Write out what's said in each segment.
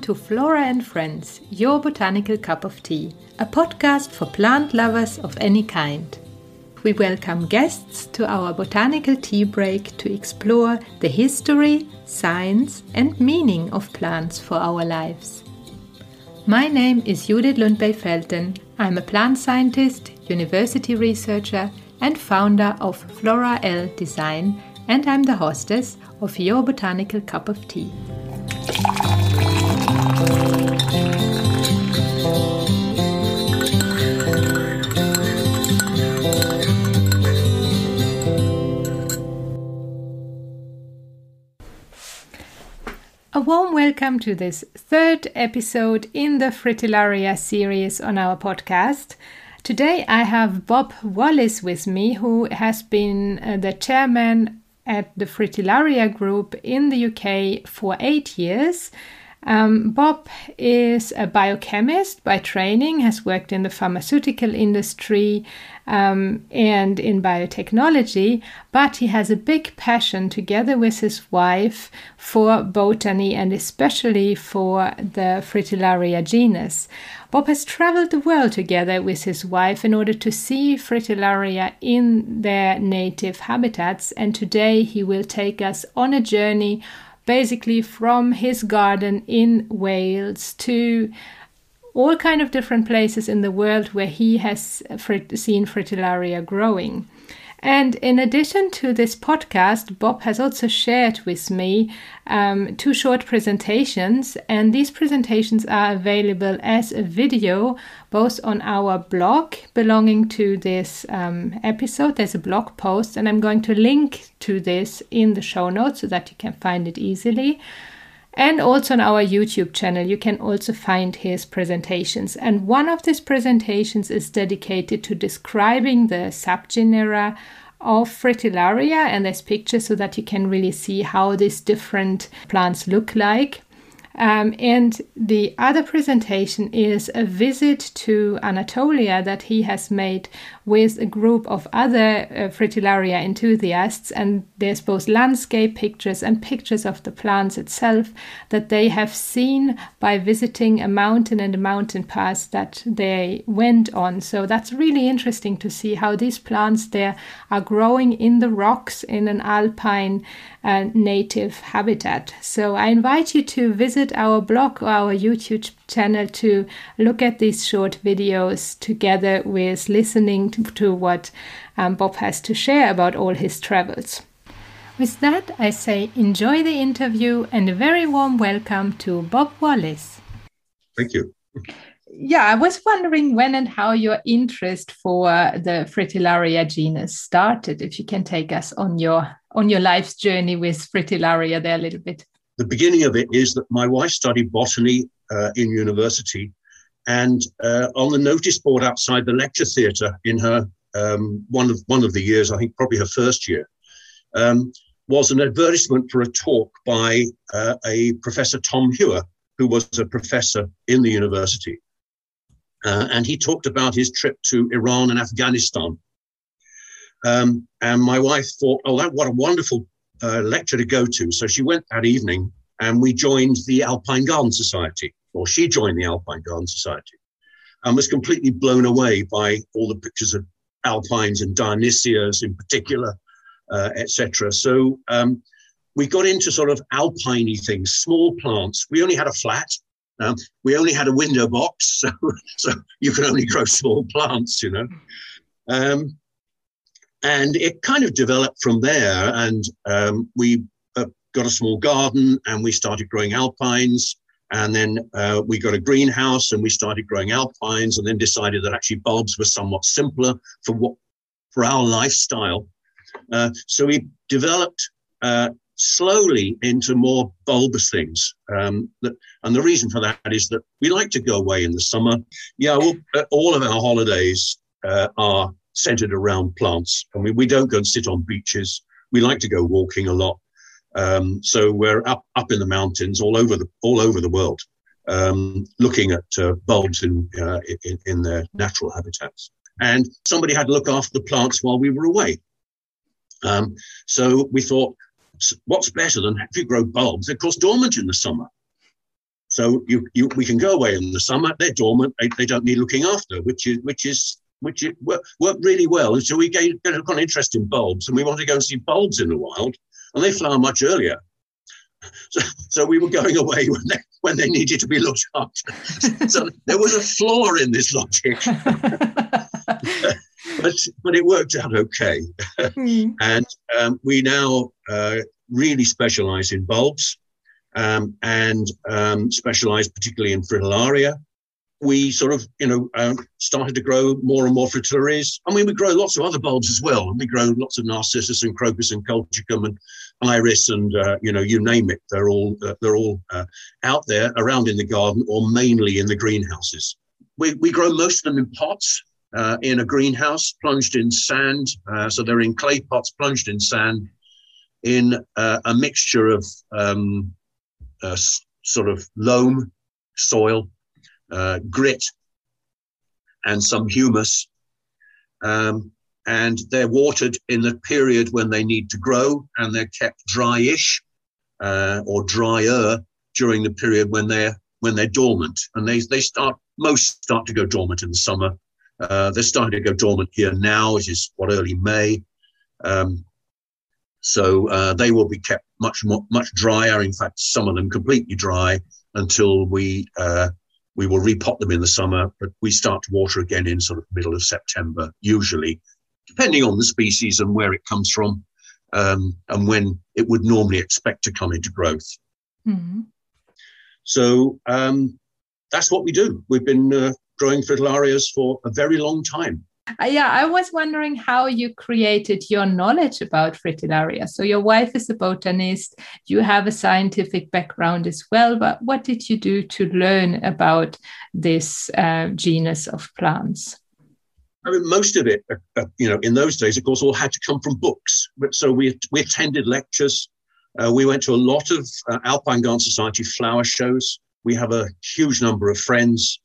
Welcome to Flora and Friends, your botanical cup of tea, a podcast for plant lovers of any kind. We welcome guests to our botanical tea break to explore the history, science, and meaning of plants for our lives. My name is Judith Lundberg Felten. I'm a plant scientist, university researcher, and founder of Flora L Design, and I'm the hostess of your botanical cup of tea. A warm welcome to this third episode in the Fritillaria series on our podcast. Today I have Bob Wallis with me, who has been uh, the chairman at the Fritillaria Group in the UK for eight years. Um, Bob is a biochemist by training, has worked in the pharmaceutical industry um, and in biotechnology, but he has a big passion together with his wife for botany and especially for the Fritillaria genus. Bob has traveled the world together with his wife in order to see Fritillaria in their native habitats, and today he will take us on a journey basically from his garden in Wales to all kind of different places in the world where he has seen Fritillaria growing. And in addition to this podcast, Bob has also shared with me um, two short presentations, and these presentations are available as a video both on our blog belonging to this um, episode. There's a blog post, and I'm going to link to this in the show notes so that you can find it easily. And also on our YouTube channel, you can also find his presentations. And one of these presentations is dedicated to describing the subgenera of Fritillaria, and there's pictures so that you can really see how these different plants look like. Um, and the other presentation is a visit to Anatolia that he has made with a group of other uh, Fritillaria enthusiasts. And there's both landscape pictures and pictures of the plants itself that they have seen by visiting a mountain and a mountain pass that they went on. So that's really interesting to see how these plants there are growing in the rocks in an alpine uh, native habitat. So I invite you to visit our blog or our YouTube channel to look at these short videos together with listening to, to what um, Bob has to share about all his travels. With that, I say enjoy the interview and a very warm welcome to Bob Wallis. Thank you. Yeah, I was wondering when and how your interest for the Fritillaria genus started. If you can take us on your on your life's journey with Fritillaria there a little bit. The beginning of it is that my wife studied botany uh, in university, and uh, on the notice board outside the lecture theatre in her um, one of one of the years, I think probably her first year, um, was an advertisement for a talk by uh, a Professor Tom Hewer, who was a professor in the university, uh, and he talked about his trip to Iran and Afghanistan. Um, and my wife thought, oh, that what a wonderful uh, lecture to go to. So she went that evening and we joined the Alpine Garden Society, or she joined the Alpine Garden Society, and was completely blown away by all the pictures of alpines and Dionysias in particular, uh, etc. So um, we got into sort of alpiney things, small plants. We only had a flat. Um, we only had a window box, so, so you can only grow small plants, you know. Um, and it kind of developed from there. And um, we uh, got a small garden and we started growing alpines. And then uh, we got a greenhouse and we started growing alpines and then decided that actually bulbs were somewhat simpler for what for our lifestyle. Uh, so we developed uh, slowly into more bulbous things. Um, that, and the reason for that is that we like to go away in the summer. Yeah, uh, all of our holidays uh, are centered around plants. I mean, we don't go and sit on beaches. We like to go walking a lot. Um, so we're up up in the mountains all over the all over the world, um, looking at uh, bulbs in, uh, in, in their natural habitats. And somebody had to look after the plants while we were away. Um, so we thought, what's better than if you grow bulbs? They're of course dormant in the summer. So you, you, we can go away in the summer. They're dormant. They, they don't need looking after, which is which is which is, work, worked really well. And so we get, get an interest in bulbs, and we want to go and see bulbs in the wild, and they flower much earlier. So, so we were going away when they when they needed to be looked after. so there was a flaw in this logic. but but it worked out okay. Mm. and um, we now uh, really specialize in bulbs um, and um, specialize particularly in fritillaria. We sort of, you know, uh, started to grow more and more fritillarias. I mean, we grow lots of other bulbs as well. We grow lots of narcissus and crocus and colchicum and iris and uh, you know, you name it. They're all uh, they're all uh, out there around in the garden or mainly in the greenhouses. We we grow most of them in pots uh, in a greenhouse, plunged in sand. Uh, so they're in clay pots, plunged in sand, in uh, a mixture of um, sort of loam, soil, grit, and some humus. Um, and they're watered in the period when they need to grow, and they're kept dryish uh, or drier during the period when they're when they're dormant. And they they start most start to go dormant in the summer uh, they're starting to go dormant here now. It is what early May, um, so uh, they will be kept much more much drier. In fact, some of them completely dry until we uh, we will repot them in the summer. But we start to water again in sort of middle of September, usually, depending on the species and where it comes from, um, and when it would normally expect to come into growth. Mm-hmm. So um, that's what we do. We've been uh, growing fritillarias for a very long time. Uh, yeah, I was wondering how you created your knowledge about fritillaria. So your wife is a botanist, you have a scientific background as well. But what did you do to learn about this uh, genus of plants? I mean, most of it, uh, you know, in those days, of course, all had to come from books. So we we attended lectures. Uh, we went to a lot of uh, Alpine Garden Society flower shows. We have a huge number of friends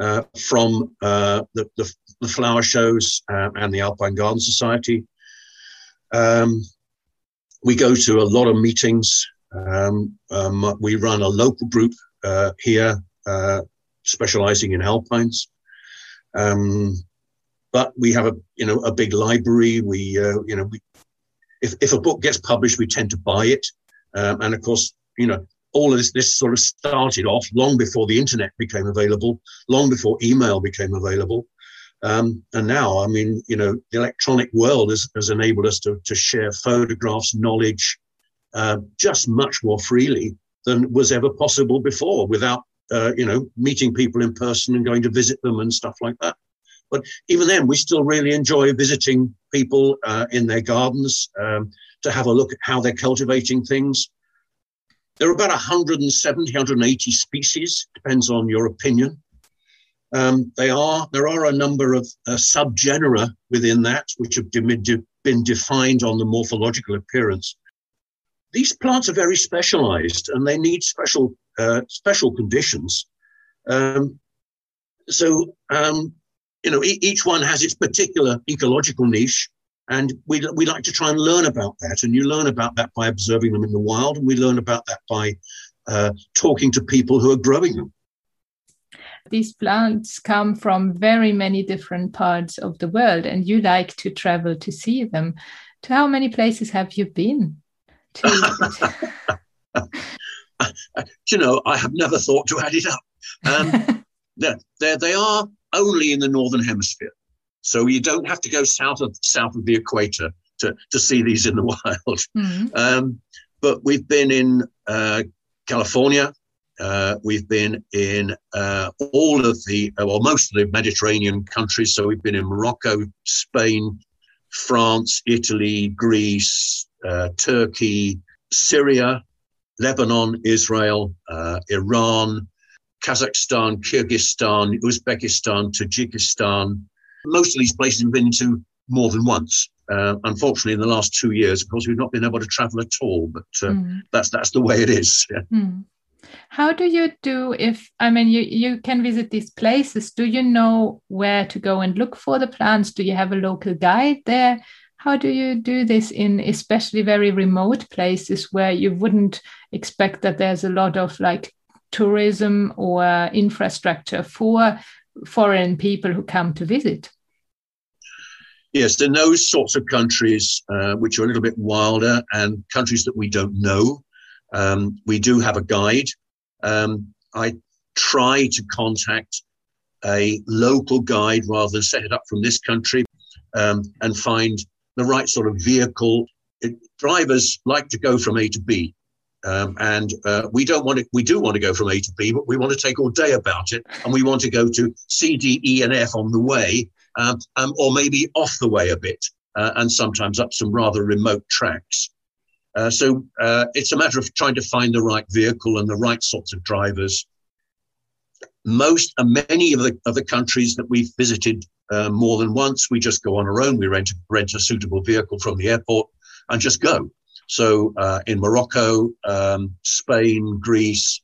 uh, from uh, the, the, the, flower shows um, and the Alpine Garden Society. Um, we go to a lot of meetings. Um, um we run a local group uh, here, specializing in alpines. Um, but we have a you know a big library. We uh, you know we, if if a book gets published, we tend to buy it. Um, and of course, you know, all of this, this sort of started off long before the internet became available, long before email became available. Um, and now, I mean, you know, the electronic world has, has enabled us to, to share photographs, knowledge, uh, just much more freely than was ever possible before without, uh, you know, meeting people in person and going to visit them and stuff like that. But even then, we still really enjoy visiting people uh, in their gardens um, to have a look at how they're cultivating things, there are about 170, 180 species, depends on your opinion. Um, they are there are a number of uh, subgenera within that which have been defined on the morphological appearance. These plants are very specialized and they need special uh, special conditions. Um, so um, you know e- each one has its particular ecological niche, and we, we like to try and learn about that. And you learn about that by observing them in the wild. And we learn about that by uh, talking to people who are growing them. These plants come from very many different parts of the world, and you like to travel to see them. To how many places have you been? To- you know, I have never thought to add it up. Um, they they are only in the northern hemisphere. So you don't have to go south of south of the equator to, to see these in the wild. Mm-hmm. Um, but we've been in uh, California. Uh, we've been in uh, all of the, well, most of the Mediterranean countries. So we've been in Morocco, Spain, France, Italy, Greece, uh, Turkey, Syria, Lebanon, Israel, uh, Iran, Kazakhstan, Kyrgyzstan, Uzbekistan, Tajikistan, most of these places we've been to more than once. Uh, unfortunately, in the last two years, of course, we've not been able to travel at all. But uh, mm. that's that's the way it is. Yeah. Mm. How do you do if I mean you you can visit these places? Do you know where to go and look for the plants? Do you have a local guide there? How do you do this in especially very remote places where you wouldn't expect that there's a lot of like tourism or infrastructure for foreign people who come to visit. Yes, in those sorts of countries uh, which are a little bit wilder and countries that we don't know, um, we do have a guide. Um, I try to contact a local guide rather than set it up from this country um, and find the right sort of vehicle. It, drivers like to go from A to B. Um, and uh, we don't want to, we do want to go from A to B, but we want to take all day about it. And we want to go to C, D, E, and F on the way, um, um, or maybe off the way a bit, uh, and sometimes up some rather remote tracks. Uh, so uh, it's a matter of trying to find the right vehicle and the right sorts of drivers. Most, uh, many of the, of the countries that we've visited uh, more than once, we just go on our own. We rent, rent a suitable vehicle from the airport and just go. So uh, in Morocco, um, Spain, Greece,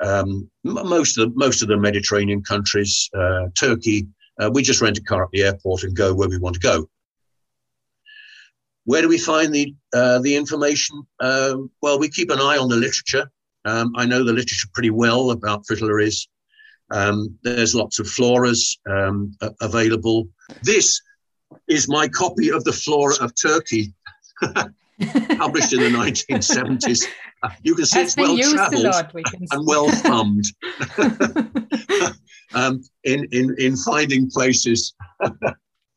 um, most of the most of the Mediterranean countries, uh, Turkey, uh, we just rent a car at the airport and go where we want to go. Where do we find the uh, the information? Um, well, we keep an eye on the literature. Um, I know the literature pretty well about fritillaries. Um, there's lots of floras um, available. This is my copy of the flora of Turkey. published in the 1970s. Uh, you can see it's well traveled and well thumbed um, in, in, in finding places.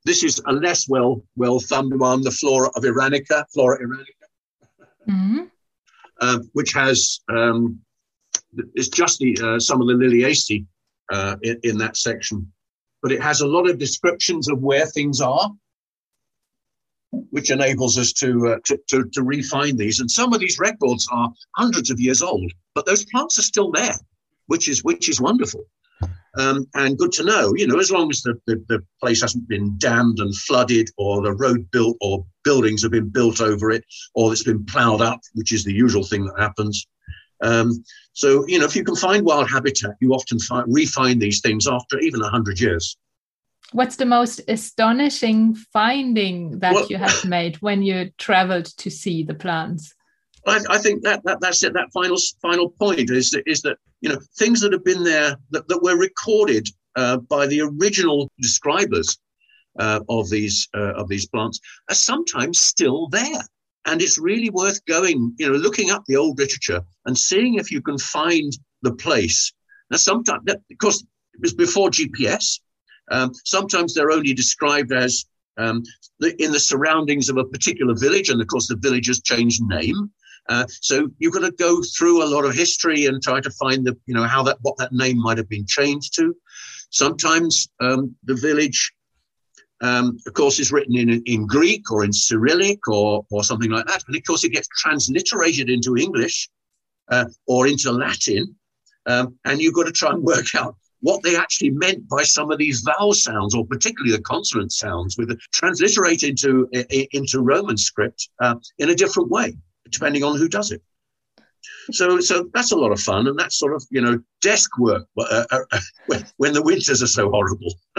this is a less well well thumbed one, the flora of Iranica, flora Iranica, mm-hmm. uh, which has um, it's just the, uh, some of the Liliaceae uh, in, in that section, but it has a lot of descriptions of where things are which enables us to, uh, to, to, to, refine these. And some of these records are hundreds of years old, but those plants are still there, which is, which is wonderful. Um, and good to know, you know, as long as the, the, the, place hasn't been dammed and flooded or the road built or buildings have been built over it or it's been plowed up, which is the usual thing that happens. Um, so, you know, if you can find wild habitat, you often find, refine these things after even 100 years what's the most astonishing finding that well, you have made when you traveled to see the plants? I, I think that, that that's it. That final final point is that, is that you know things that have been there that, that were recorded uh, by the original describers uh, of these uh, of these plants are sometimes still there, and it's really worth going. You know, looking up the old literature and seeing if you can find the place. Now, sometimes, of course, it was before GPS, um, sometimes they're only described as um, the, in the surroundings of a particular village, and of course the village has changed name. Uh, so you've got to go through a lot of history and try to find the, you know, how that what that name might have been changed to. Sometimes um, the village, um, of course, is written in in Greek or in Cyrillic or or something like that, and of course it gets transliterated into English uh, or into Latin, um, and you've got to try and work out what they actually meant by some of these vowel sounds, or particularly the consonant sounds, with transliterate into into Roman script uh, in a different way, depending on who does it. So, so that's a lot of fun, and that's sort of you know desk work uh, uh, when, when the winters are so horrible.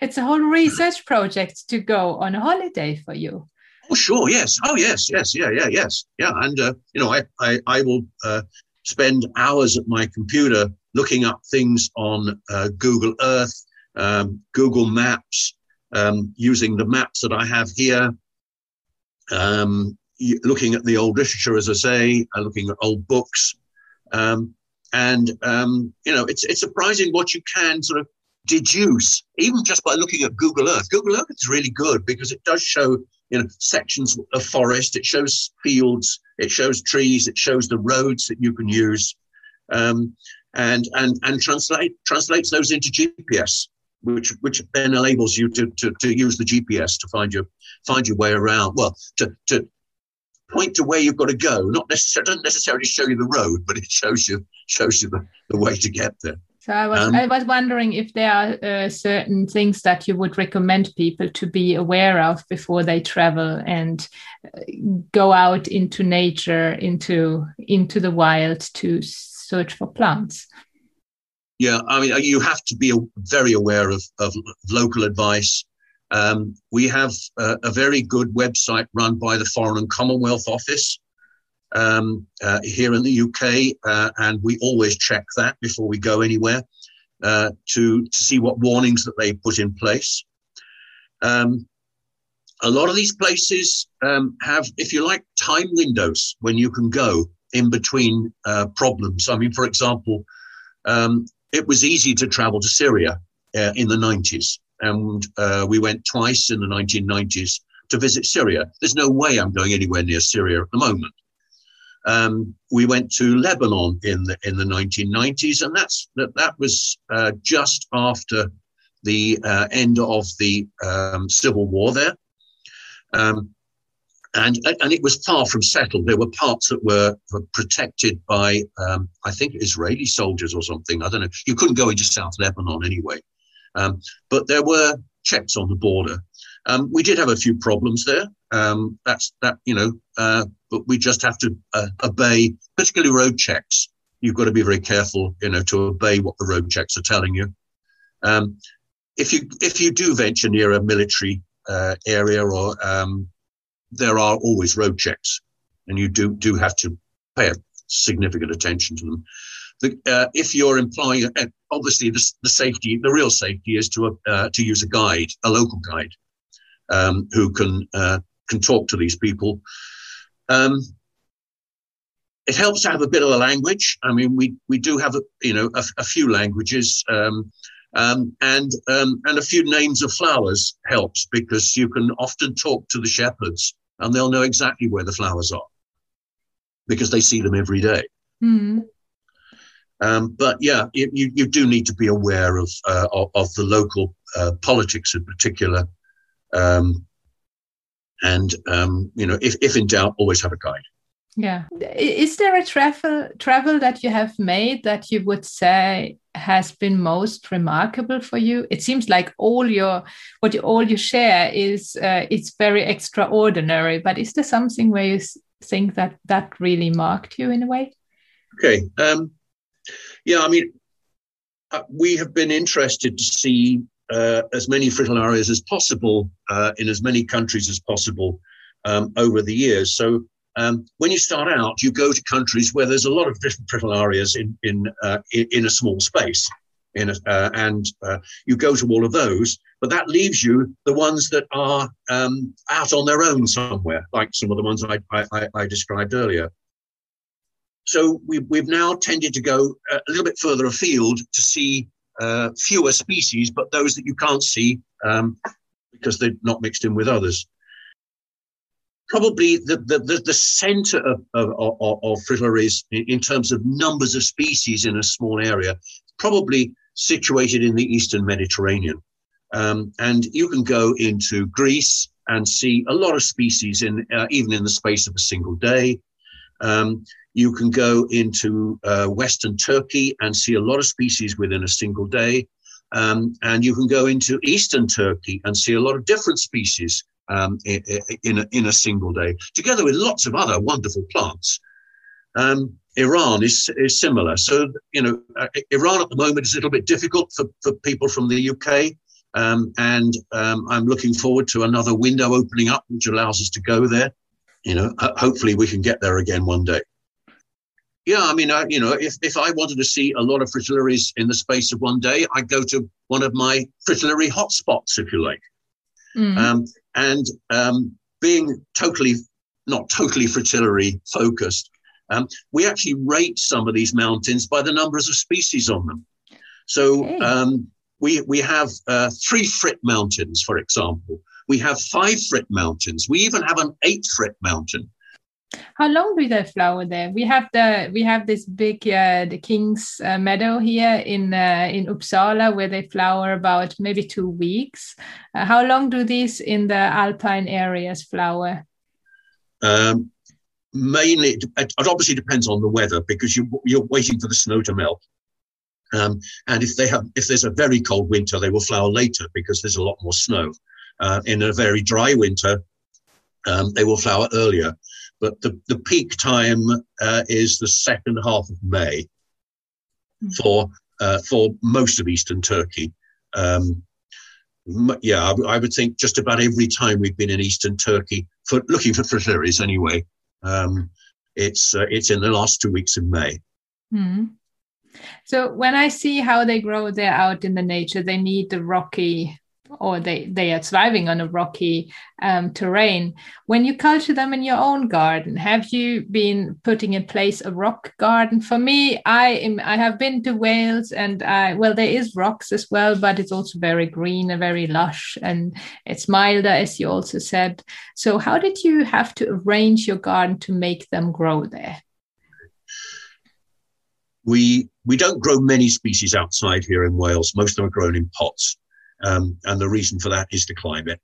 it's a whole research project to go on a holiday for you. Oh, sure, yes. Oh, yes, yes, yeah, yeah, yes, yeah. And uh, you know, I, I, I will uh, spend hours at my computer looking up things on uh, Google Earth, um, Google Maps, um, using the maps that I have here, um, looking at the old literature, as I say, uh, looking at old books. Um, and, um, you know, it's, it's surprising what you can sort of deduce, even just by looking at Google Earth. Google Earth is really good because it does show, you know, sections of forest, it shows fields, it shows trees, it shows the roads that you can use. Um, and and and translate translates those into GPS, which which then enables you to, to, to use the GPS to find your find your way around. Well, to to point to where you've got to go. Not necessarily doesn't necessarily show you the road, but it shows you shows you the, the way to get there. So I was um, I was wondering if there are uh, certain things that you would recommend people to be aware of before they travel and uh, go out into nature, into into the wild to search for plants. Yeah, I mean, you have to be very aware of, of local advice. Um, we have a, a, very good website run by the Foreign and Commonwealth Office, um, uh, here in the UK, uh, and we always check that before we go anywhere uh, to, to see what warnings that they put in place. Um, a lot of these places um, have, if you like, time windows when you can go in between uh, problems. I mean, for example, um, it was easy to travel to Syria uh, in the 90s, and uh, we went twice in the 1990s to visit Syria. There's no way I'm going anywhere near Syria at the moment. Um, we went to Lebanon in the in the 1990s, and that's that that was uh, just after the uh, end of the um, civil war there. Um, and, and it was far from settled. There were parts that were, were protected by, um, I think, Israeli soldiers or something. I don't know. You couldn't go into South Lebanon anyway. Um, but there were checks on the border. Um, we did have a few problems there. Um, that's that, you know, uh, but we just have to uh, obey, particularly road checks. You've got to be very careful, you know, to obey what the road checks are telling you. Um, if you if you do venture near a military uh, area, or um, there are always road checks, and you do do have to pay a significant attention to them. The, uh, if you're employing, uh, obviously the, the, safety, the real safety is to uh, to use a guide, a local guide, um, who can uh, can talk to these people. Um, it helps to have a bit of a language. I mean, we we do have a you know a, a few languages. Um, um, and um, and a few names of flowers helps because you can often talk to the shepherds and they'll know exactly where the flowers are because they see them every day. Mm. Um, but yeah, you, you do need to be aware of uh, of, of, the local uh, politics in particular, um, and um, you know, if, if in doubt, always have a guide. Yeah. Is there a travel travel that you have made that you would say has been most remarkable for you? It seems like all your what you, all you share is uh, it's very extraordinary. But is there something where you think that that really marked you in a way? Okay. Um, yeah. I mean, uh, we have been interested to see uh, as many fritillarias as possible uh, in as many countries as possible um, over the years. So um, when you start out, you go to countries where there's a lot of different fritillarias in in uh, in a small space, in a, uh, and uh, you go to all of those. But that leaves you the ones that are um, out on their own somewhere, like some of the ones I I, I described earlier. So we, we've now tended to go a little bit further afield to see uh, fewer species, but those that you can't see um, because they're not mixed in with others probably the, the, the, the center of, of, of, of fritillaries in, terms of numbers of species in a small area, probably situated in the Eastern Mediterranean. Um, and you can go into Greece and see a lot of species in uh, even in the space of a single day. Um, you can go into uh, Western Turkey and see a lot of species within a single day. Um, and you can go into Eastern Turkey and see a lot of different species um, in, in, a, in a single day, together with lots of other wonderful plants. Um, Iran is, is similar. So, you know, uh, Iran at the moment is a little bit difficult for, for people from the UK. Um, and um, I'm looking forward to another window opening up, which allows us to go there. You know, hopefully we can get there again one day. Yeah, I mean, I, you know, if, if I wanted to see a lot of fritillaries in the space of one day, I'd go to one of my fritillary hotspots, if you like. Mm. And um, being totally, not totally fritillary focused, um, we actually rate some of these mountains by the numbers of species on them. So okay. um, we, we have uh, three frit mountains, for example. We have five frit mountains. We even have an eight frit mountain. How long do they flower there? We have the we have this big uh, the King's uh, Meadow here in uh, in Uppsala where they flower about maybe two weeks. Uh, how long do these in the alpine areas flower? Um, mainly, it obviously depends on the weather because you you're waiting for the snow to melt. Um, and if they have if there's a very cold winter, they will flower later because there's a lot more snow. Uh, in a very dry winter, um, they will flower earlier but the, the peak time uh, is the second half of May hmm. for uh, for most of eastern Turkey. Um, yeah, I, I, would think just about every time we've been in eastern Turkey for looking for fritillaries anyway. Um, it's uh, it's in the last two weeks of May. Mm. So when I see how they grow there out in the nature, they need the rocky or they, they are thriving on a rocky um, terrain. When you culture them in your own garden, have you been putting in place a rock garden? For me, I am, I have been to Wales and I, well, there is rocks as well, but it's also very green and very lush and it's milder, as you also said. So how did you have to arrange your garden to make them grow there? We, we don't grow many species outside here in Wales. Most of them are grown in pots. Um, and the reason for that is the climate.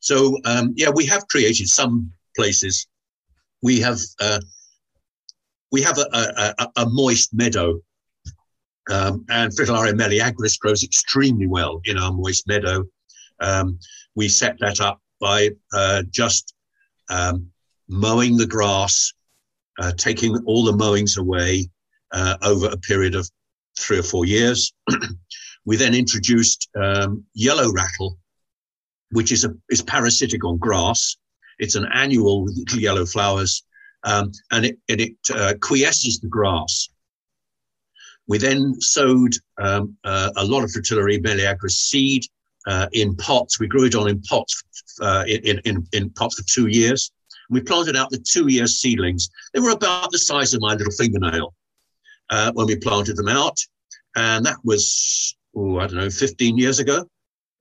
So, um, yeah, we have created some places. We have uh, we have a, a, a moist meadow, um, and Fritillaria meleagris grows extremely well in our moist meadow. Um, we set that up by uh, just um, mowing the grass, uh, taking all the mowings away uh, over a period of three or four years. We then introduced um, yellow rattle, which is a is parasitic on grass. It's an annual with yellow flowers, um, and it, and it uh, quiesces the grass. We then sowed um, uh, a lot of Fritillaria meleagris seed uh, in pots. We grew it on in pots uh, in, in, in pots for two years. We planted out the two-year seedlings. They were about the size of my little fingernail uh, when we planted them out, and that was oh, I don't know, 15 years ago.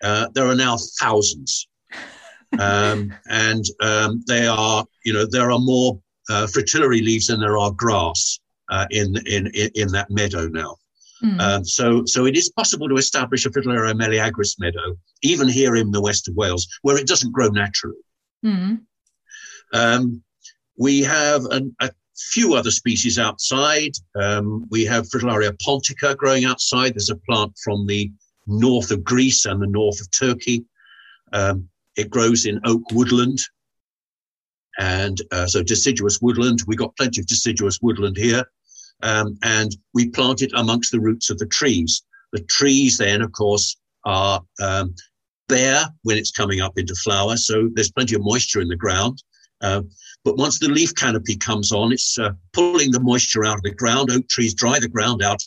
Uh, there are now thousands. um, and um, they are, you know, there are more uh, fritillary leaves than there are grass uh, in, in, in that meadow now. Mm. Um, so, so it is possible to establish a Fritillaria meleagris meadow, even here in the west of Wales, where it doesn't grow naturally. Mm. Um, we have an, a few other species outside. Um, we have Fritillaria pontica growing outside. There's a plant from the north of Greece and the north of Turkey. Um, it grows in oak woodland. And uh, so deciduous woodland, we got plenty of deciduous woodland here. Um, and we plant it amongst the roots of the trees. The trees then, of course, are um, bare when it's coming up into flower. So there's plenty of moisture in the ground. Uh, but once the leaf canopy comes on, it's uh, pulling the moisture out of the ground. Oak trees dry the ground out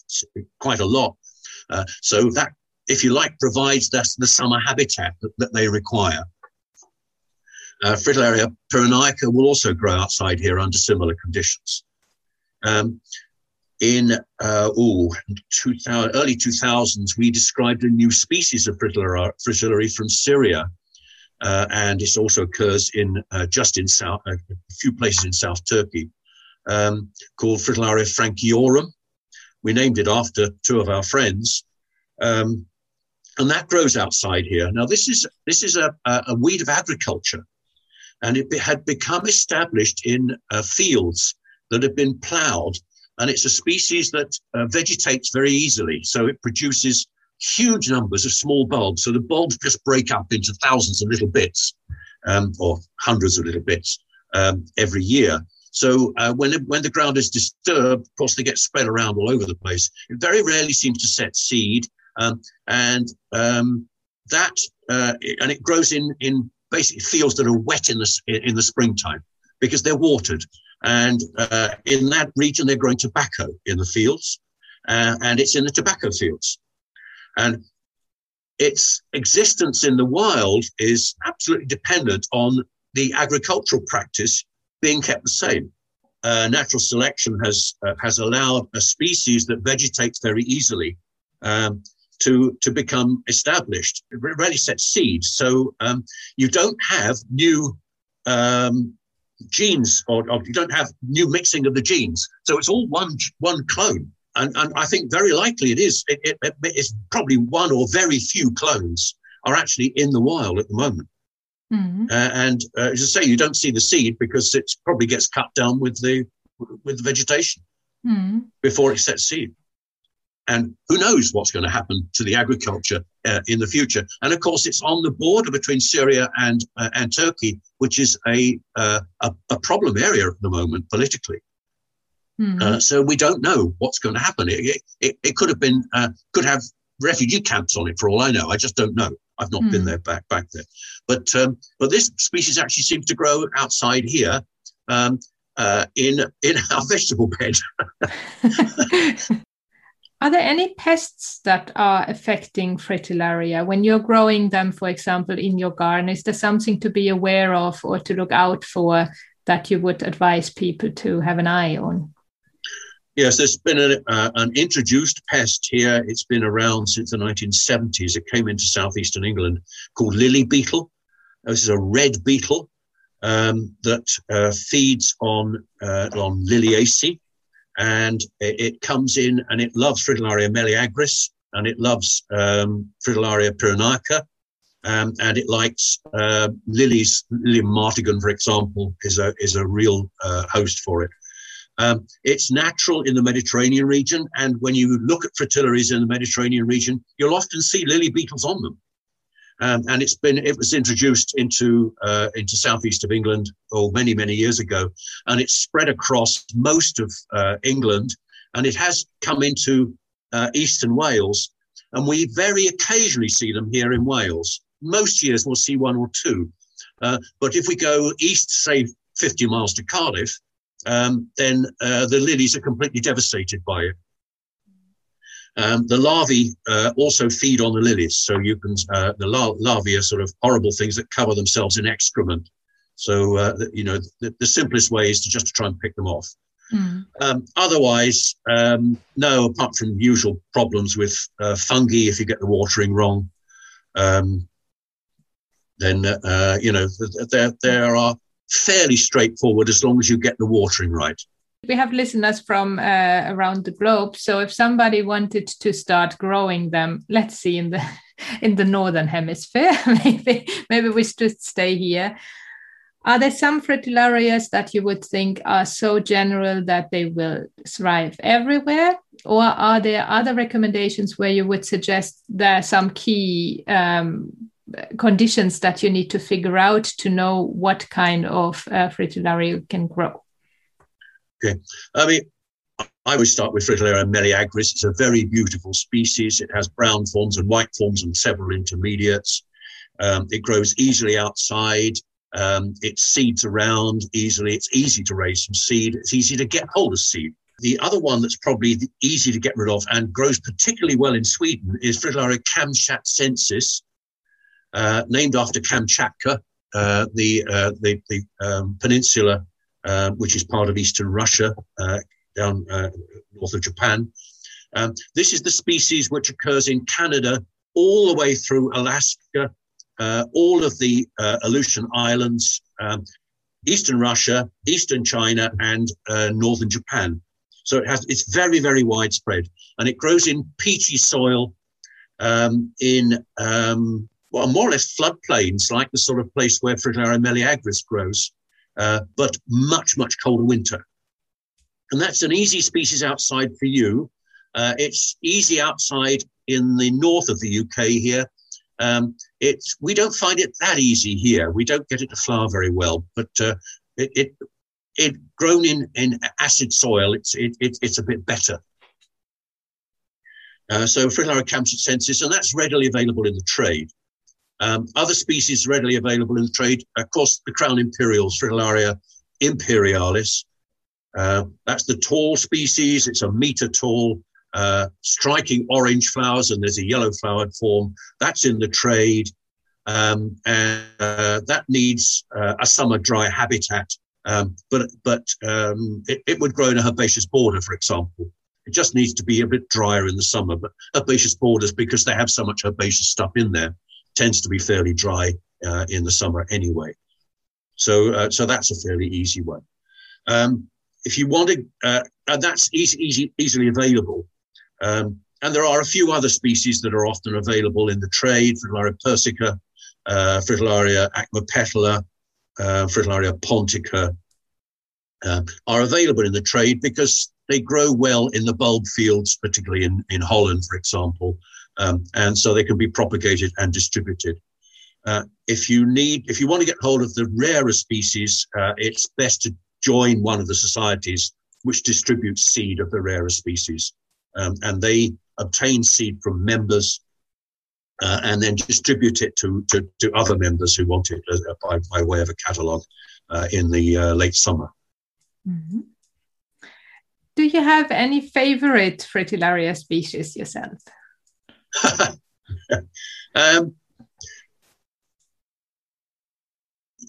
quite a lot. Uh, so that, if you like, provides the, the summer habitat that, that they require. Uh, Fritillaria pyrenaica will also grow outside here under similar conditions. Um, in uh, ooh, 2000, early 2000s, we described a new species of Fritillary from Syria uh, and it also occurs in uh, just in south uh, a few places in South Turkey, um, called Fritillaria frankiorum. We named it after two of our friends, um, and that grows outside here. Now this is this is a, a weed of agriculture, and it had become established in uh, fields that have been ploughed, and it's a species that uh, vegetates very easily, so it produces huge numbers of small bulbs. So the bulbs just break up into thousands of little bits um, or hundreds of little bits um, every year. So uh, when when the ground is disturbed, of course, they get spread around all over the place. It very rarely seems to set seed, um, and um, that uh, and it grows in in basically fields that are wet in the in the springtime because they're watered. And uh, in that region, they're growing tobacco in the fields, uh, and it's in the tobacco fields. And its existence in the wild is absolutely dependent on the agricultural practice being kept the same. Uh, natural selection has uh, has allowed a species that vegetates very easily um, to to become established. It really sets seeds, so um, you don't have new um, genes, or, or, you don't have new mixing of the genes. So it's all one one clone. And, and I think very likely it is. It, it, it, it's probably one or very few clones are actually in the wild at the moment. Mm-hmm. Uh, and uh, as I say, you don't see the seed because it probably gets cut down with the with the vegetation mm-hmm. before it sets seed. And who knows what's going to happen to the agriculture uh, in the future? And of course, it's on the border between Syria and uh, and Turkey, which is a, uh, a a problem area at the moment politically. Mm-hmm. Uh, so we don't know what's going to happen. It, it, it could have been, uh, could have refugee camps on it for all I know. I just don't know. I've not mm-hmm. been there back back there. But um, but this species actually seems to grow outside here. Um, uh, in in our vegetable bed. are there any pests that are affecting Fritillaria when you're growing them, for example, in your garden? Is there something to be aware of or to look out for that you would advise people to have an eye on? Yes, there's been a, uh, an introduced pest here. It's been around since the 1970s. It came into southeastern England called lily beetle. This is a red beetle um, that uh, feeds on uh, on liliaceae, and it, it, comes in and it loves Fritillaria meleagris and it loves um, Fritillaria pyrenaica, um, and it likes uh, lilies. Lilium martagon, for example, is a is a real uh, host for it. Um, it's natural in the Mediterranean region, and when you look at fritillaries in the Mediterranean region, you'll often see lily beetles on them. Um, and it's been it was introduced into uh, into southeast of England oh many many years ago, and it's spread across most of uh, England, and it has come into uh, eastern Wales, and we very occasionally see them here in Wales. Most years we'll see one or two, uh, but if we go east, say 50 miles to Cardiff, um, then uh, the lilies are completely devastated by it. Um, the larvae uh, also feed on the lilies, so you can uh, the lar- larvae are sort of horrible things that cover themselves in excrement. So uh, you know the, the, simplest way is to just to try and pick them off. Mm. Um, otherwise, um, no, apart from usual problems with uh, fungi, if you get the watering wrong, um, then uh, you know there there are fairly straightforward as long as you get the watering right. We have listeners from uh, around the globe, so if somebody wanted to start growing them, let's see in the in the northern hemisphere, maybe maybe we should stay here. Are there some fritillarias that you would think are so general that they will thrive everywhere? Or are there other recommendations where you would suggest there are some key um, conditions that you need to figure out to know what kind of uh, fritillaria can grow? Okay. I mean, I would start with Fritillaria meleagris. It's a very beautiful species. It has brown forms and white forms and several intermediates. Um, it grows easily outside. Um, it seeds around easily. It's easy to raise some seed. It's easy to get hold of seed. The other one that's probably easy to get rid of and grows particularly well in Sweden is Fritillaria camschatcensis, uh, named after Kamchatka, uh, the, uh, the, the um, peninsula uh, which is part of eastern Russia, uh, down north of Japan. Um, this is the species which occurs in Canada all the way through Alaska, all of the Aleutian Islands, um, eastern Russia, eastern China, and northern Japan. So it has it's very very widespread, and it grows in peaty soil um, in um, well, more or less floodplains, like the sort of place where Fritillaria meleagris grows, uh, but much, much colder winter. And that's an easy species outside for you. Uh, it's easy outside in the north of the UK here. Um, it's we don't find it that easy here. We don't get it to flower very well, but uh, it, it it grown in in acid soil. It's it, it it's a bit better. Uh, so Fritillaria camschatcensis, and that's readily available in the trade. Um, other species readily available in trade, of course, the crown imperial, Fritillaria imperialis. Uh, that's the tall species. It's a meter tall, uh, striking orange flowers, and there's a yellow flowered form. That's in the trade. Um, and uh, that needs uh, a summer dry habitat. Um, but but um, it, it, would grow in a herbaceous border, for example. It just needs to be a bit drier in the summer. But herbaceous borders, because they have so much herbaceous stuff in there, tends to be fairly dry uh, in the summer anyway. So, uh, so that's a fairly easy one. Um, if you want to, uh, and that's easy, easy, easily available. Um, and there are a few other species that are often available in the trade, Fritillaria persica, uh, Fritillaria acmopetala, uh, Fritillaria pontica, uh, are available in the trade because they grow well in the bulb fields, particularly in, in Holland, for example, um, and so they can be propagated and distributed. Uh, if you need, if you want to get hold of the rarer species, uh, it's best to join one of the societies which distributes seed of the rarer species, um, and they obtain seed from members uh, and then distribute it to, to, to, other members who want it uh, by, by way of a catalogue uh, in the uh, late summer. Mm-hmm. Do you have any favorite Fritillaria species yourself? um,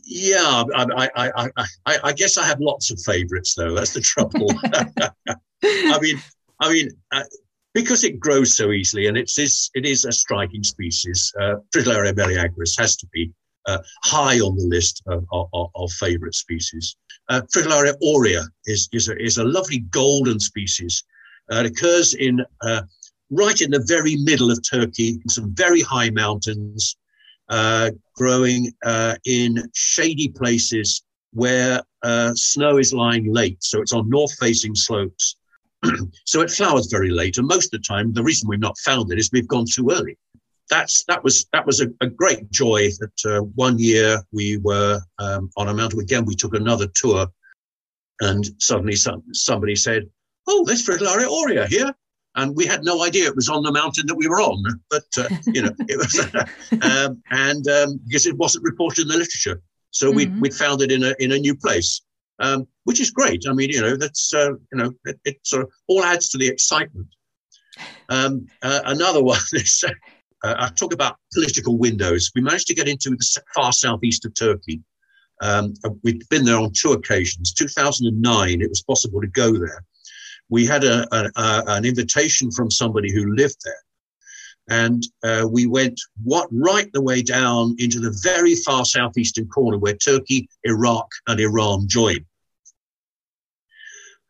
yeah, I, I, I, I, guess I have lots of favorites, though. That's the trouble. I mean, I mean, uh, because it grows so easily, and it's, it's it is a striking species. Uh, Fritillaria meleagris has to be uh, high on the list of, of, of favorite species. Uh, Fritillaria aurea is is a, is a lovely golden species. Uh, it occurs in uh, right in the very middle of Turkey, some very high mountains, uh, growing uh, in shady places where uh, snow is lying late. So it's on north facing slopes. so it flowers very late. And most of the time, the reason we've not found it is we've gone too early. That's that was that was a, a great joy that uh, one year we were um, on a mountain again. We took another tour, and suddenly some, somebody said, "Oh, there's Fritillaria aurea here." And we had no idea it was on the mountain that we were on. But uh, you know, it was, um, and um, because it wasn't reported in the literature, so mm-hmm. we we found it in a in a new place, um, which is great. I mean, you know, that's uh, you know, it, it, sort of all adds to the excitement. Um, uh, another one is. Uh, I talk about political windows. We managed to get into the far southeast of Turkey. Um, we'd been there on two occasions. 2009, it was possible to go there we had a, a, a, an invitation from somebody who lived there. And uh, we went what right the way down into the very far southeastern corner where Turkey, Iraq, and Iran join.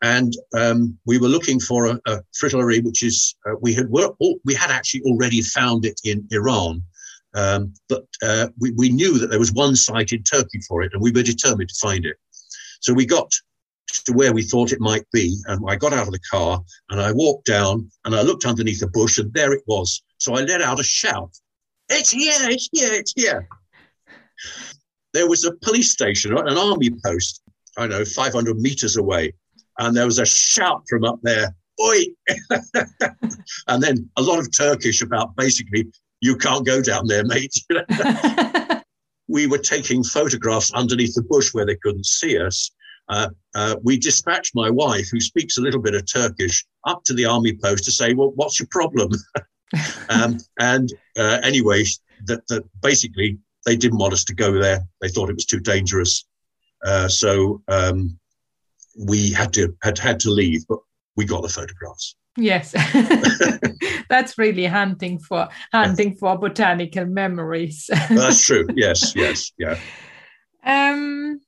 And um, we were looking for a, a fritillary, which is uh, we had we had actually already found it in Iran, um, but uh, we, we knew that there was one site in Turkey for it, and we were determined to find it. So we got to where we thought it might be. And I got out of the car and I walked down and I looked underneath a bush and there it was. So I let out a shout. It's here, it's here, it's here. There was a police station, an army post, I know, 500 meters away. And there was a shout from up there, oi! and then a lot of Turkish about basically, you can't go down there, mate. we were taking photographs underneath the bush where they couldn't see us uh, uh, we dispatched my wife, who speaks a little bit of Turkish, up to the army post to say, "Well, what's your problem?" um, and uh, anyway, that, that basically they didn't want us to go there. They thought it was too dangerous, uh, so um, we had to had had to leave. But we got the photographs. Yes, that's really hunting for hunting for botanical memories. that's true. Yes, yes, yeah. Um,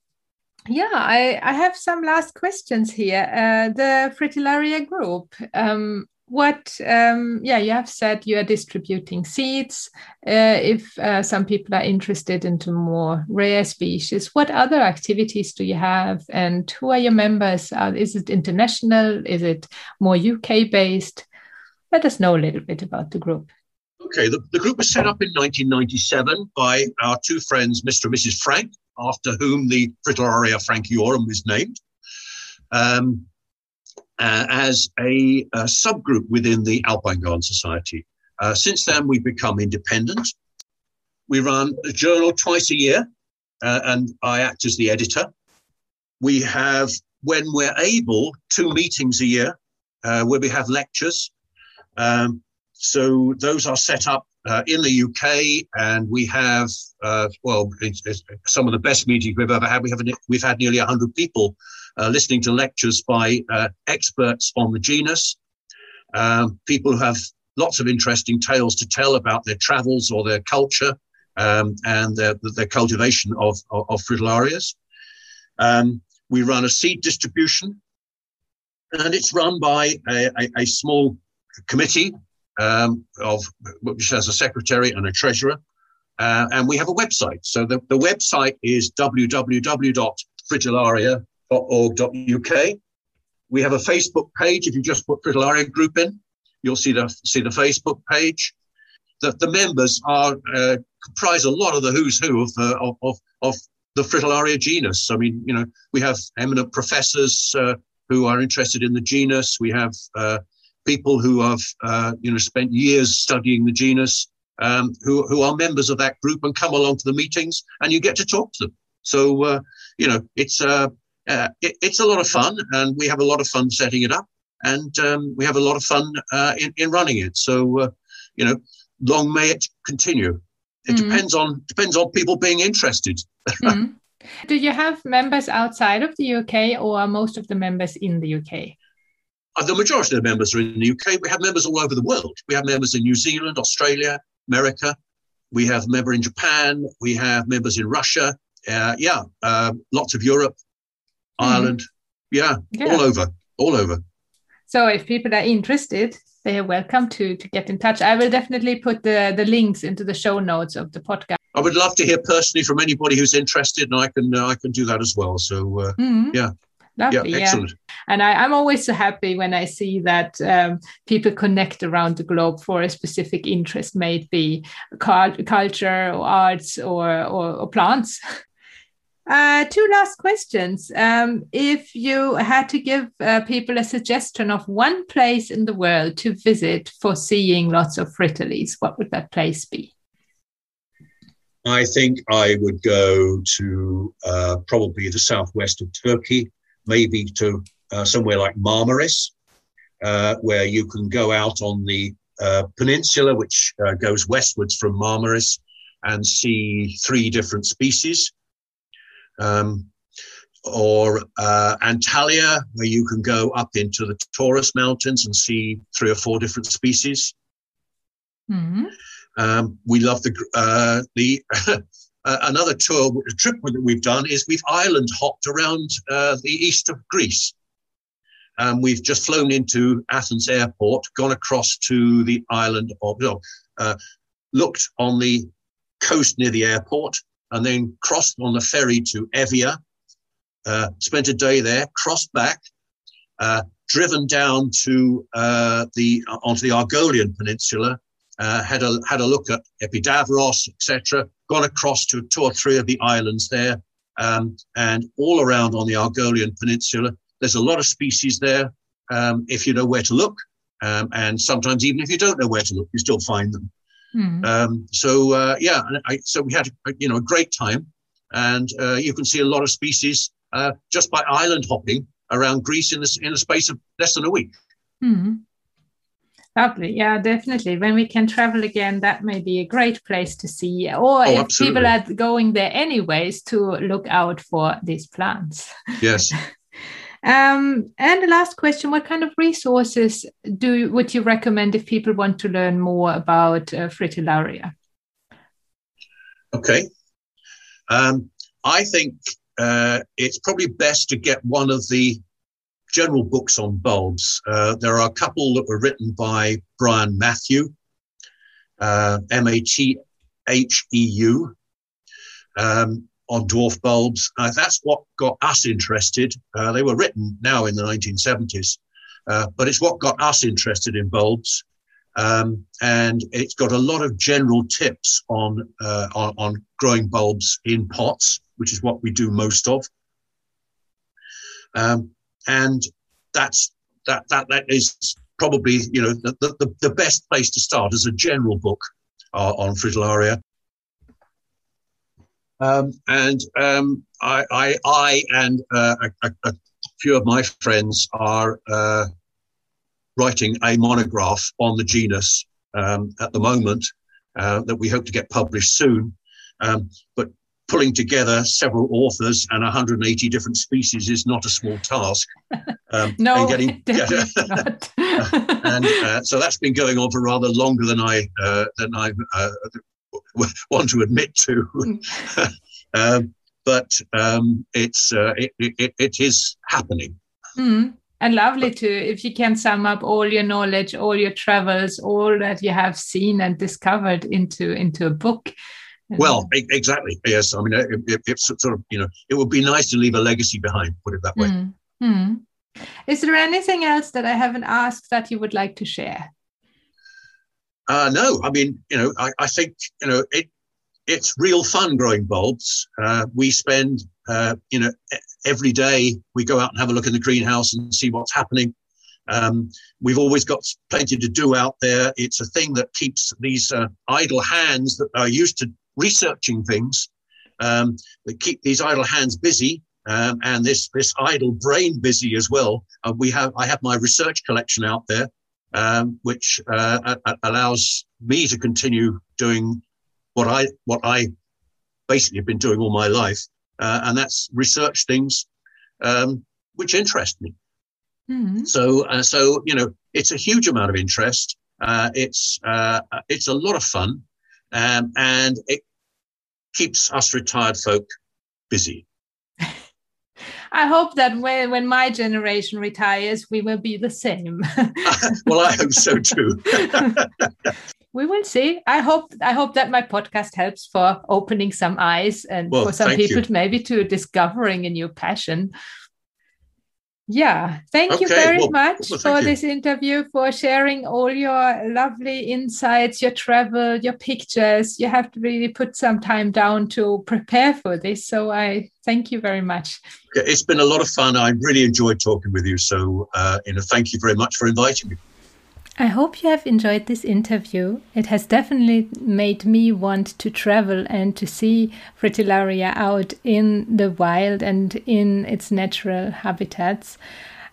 yeah, I, I have some last questions here. Uh, the Fritillaria group, um, what, um, yeah, you have said you are distributing seeds. Uh, if uh, some people are interested into more rare species, what other activities do you have and who are your members? Uh, is it international? Is it more UK based? Let us know a little bit about the group. Okay, the, the group was set up in 1997 by our two friends, Mr. and Mrs. Frank, after whom the Fritillaria frankiorum was named, um, uh, as a, a, subgroup within the Alpine Garden Society. Uh, since then, we've become independent. We run a journal twice a year, uh, and I act as the editor. We have, when we're able, two meetings a year uh, where we have lectures. Um, so those are set up uh, in the UK, and we have uh, well it's, it's some of the best meetings we've ever had. We have we've had nearly hundred people uh, listening to lectures by uh, experts on the genus, um, people who have lots of interesting tales to tell about their travels or their culture um, and their, their, cultivation of of, of fritillarias. Um, we run a seed distribution, and it's run by a, a, a small committee um, of which has a secretary and a treasurer. Uh, and we have a website. So the, the website is www.fritillaria.org.uk. We have a Facebook page. If you just put Fritillaria Group in, you'll see the see the Facebook page. The, the members are uh, comprise a lot of the who's who of, uh, of, of, of the Fritillaria genus. I mean, you know, we have eminent professors uh, who are interested in the genus. We have uh, people who have uh, you know spent years studying the genus, um, who who are members of that group and come along to the meetings, and you get to talk to them. So uh, you know it's uh, uh, it, it's a lot of fun, and we have a lot of fun setting it up, and um, we have a lot of fun uh, in, in running it. So, uh, you know, long may it continue. It mm. depends on depends on people being interested. mm. Do you have members outside of the UK, or are most of the members in the UK? Uh, the majority of the members are in the UK. We have members all over the world. We have members in New Zealand, Australia, America. We have a member in Japan. We have members in Russia. Uh, yeah, uh, lots of Europe, mm. Ireland. Yeah, yeah, all over, all over. So if people are interested, they are welcome to to get in touch. I will definitely put the the links into the show notes of the podcast. I would love to hear personally from anybody who's interested, and I can uh, I can do that as well. So uh, mm-hmm. yeah, Lovely, yeah, excellent. Yeah. And I, am always so happy when I see that um, people connect around the globe for a specific interest, may it be culture or arts or, or, or plants. Uh, two last questions. Um, if you had to give uh, people a suggestion of one place in the world to visit for seeing lots of fritillaries, what would that place be? I think I would go to uh, probably the southwest of Turkey maybe to uh, somewhere like Marmaris, uh, where you can go out on the uh, peninsula, which uh, goes westwards from Marmaris, and see three different species. Um, or uh, Antalya, where you can go up into the Taurus Mountains and see three or four different species. Mm-hmm. Um, we love the uh, the uh, another tour trip that we've done is we've island hopped around uh, the east of Greece. Um, we've just flown into Athens airport, gone across to the island of, uh, looked on the coast near the airport, and then crossed on the ferry to Evia. Uh, spent a day there, crossed back, uh, driven down to uh, the onto the Argolian Peninsula, uh, had a had a look at Epidavros, etc. Gone across to two or three of the islands there, um, and all around on the Argolian Peninsula. There's a lot of species there um, if you know where to look, um, and sometimes even if you don't know where to look, you still find them. Mm. so uh, yeah, I, so we had you know a great time, and uh, you can see a lot of species uh, just by island hopping around Greece in the in the space of less than a week. Mm. Lovely. Yeah, definitely. When we can travel again, that may be a great place to see. Or oh, if absolutely. people are going there anyways, to look out for these plants. Yes. um, and the last question: What kind of resources do would you recommend if people want to learn more about uh, Fritillaria? Okay. Um, I think uh, it's probably best to get one of the general books on bulbs. Uh, there are a couple that were written by Brian Mathew, uh, M A T H E U, um, on dwarf bulbs. Uh, that's what got us interested. Uh, they were written now in the 1970s, uh, but it's what got us interested in bulbs. Um, and it's got a lot of general tips on, uh, on, on growing bulbs in pots, which is what we do most of. Um, and that's that that that is probably you know the the, the best place to start as a general book uh, on fritillaria. Um, and um, I, I, I, and uh, a, a, few of my friends are uh, writing a monograph on the genus um, at the moment uh, that we hope to get published soon. Um, but pulling together several authors and 180 different species is not a small task. Um, no, and getting, not. and uh, so that's been going on for rather longer than I uh, than I uh, want to admit to. um, but um, it's uh, it, it, it is happening. Mm. And lovely to if you can sum up all your knowledge, all your travels, all that you have seen and discovered into into a book well, exactly. Yes. I mean, it, it, it's sort of, you know, it would be nice to leave a legacy behind, put it that way. Mm-hmm. Is there anything else that I haven't asked that you would like to share? Uh, no, I mean, you know, I, I think, you know, it, it's real fun growing bulbs. Uh, we spend, uh, you know, every day we go out and have a look in the greenhouse and see what's happening. Um, we've always got plenty to do out there. It's a thing that keeps these uh, idle hands that are used to researching things um, that keep these idle hands busy um, and this this idle brain busy as well. Uh, we have I have my research collection out there, um, which uh, allows me to continue doing what I what I basically have been doing all my life, uh, and that's research things um, which interest me. Mm-hmm. So uh, so you know it's a huge amount of interest. Uh, it's uh, it's a lot of fun, um, and it keeps us retired folk busy. I hope that when, when my generation retires, we will be the same. well, I hope so too. we will see. I hope I hope that my podcast helps for opening some eyes and well, for some people you. maybe to discovering a new passion. Yeah, thank okay, you very well, much well, for you. this interview, for sharing all your lovely insights, your travel, your pictures. You have to really put some time down to prepare for this. So I thank you very much. It's been a lot of fun. I really enjoyed talking with you. So, uh, you know, thank you very much for inviting me. I hope you have enjoyed this interview. It has definitely made me want to travel and to see Fritillaria out in the wild and in its natural habitats.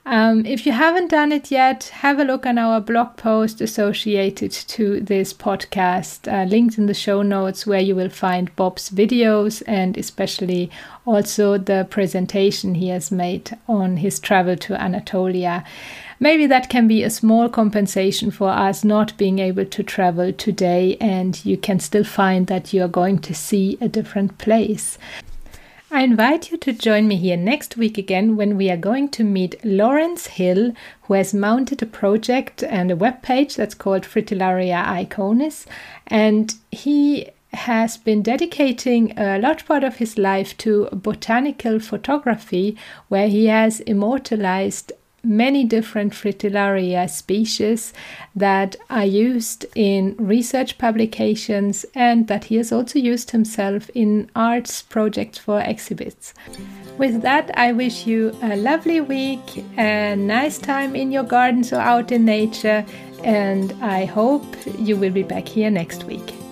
Um, if you haven't done it yet, have a look on our blog post associated to this podcast, uh, linked in the show notes, where you will find Bob's videos and especially also the presentation he has made on his travel to Anatolia. Maybe that can be a small compensation for us not being able to travel today, and you can still find that you are going to see a different place. I invite you to join me here next week again when we are going to meet Laurence Hill, who has mounted a project and a web page that's called Fritillaria Icones. And he has been dedicating a large part of his life to botanical photography, where he has immortalized many different Fritillaria species that are used in research publications and that he has also used himself in arts projects for exhibits. With that, I wish you a lovely week, a nice time in your gardens or out in nature, and I hope you will be back here next week.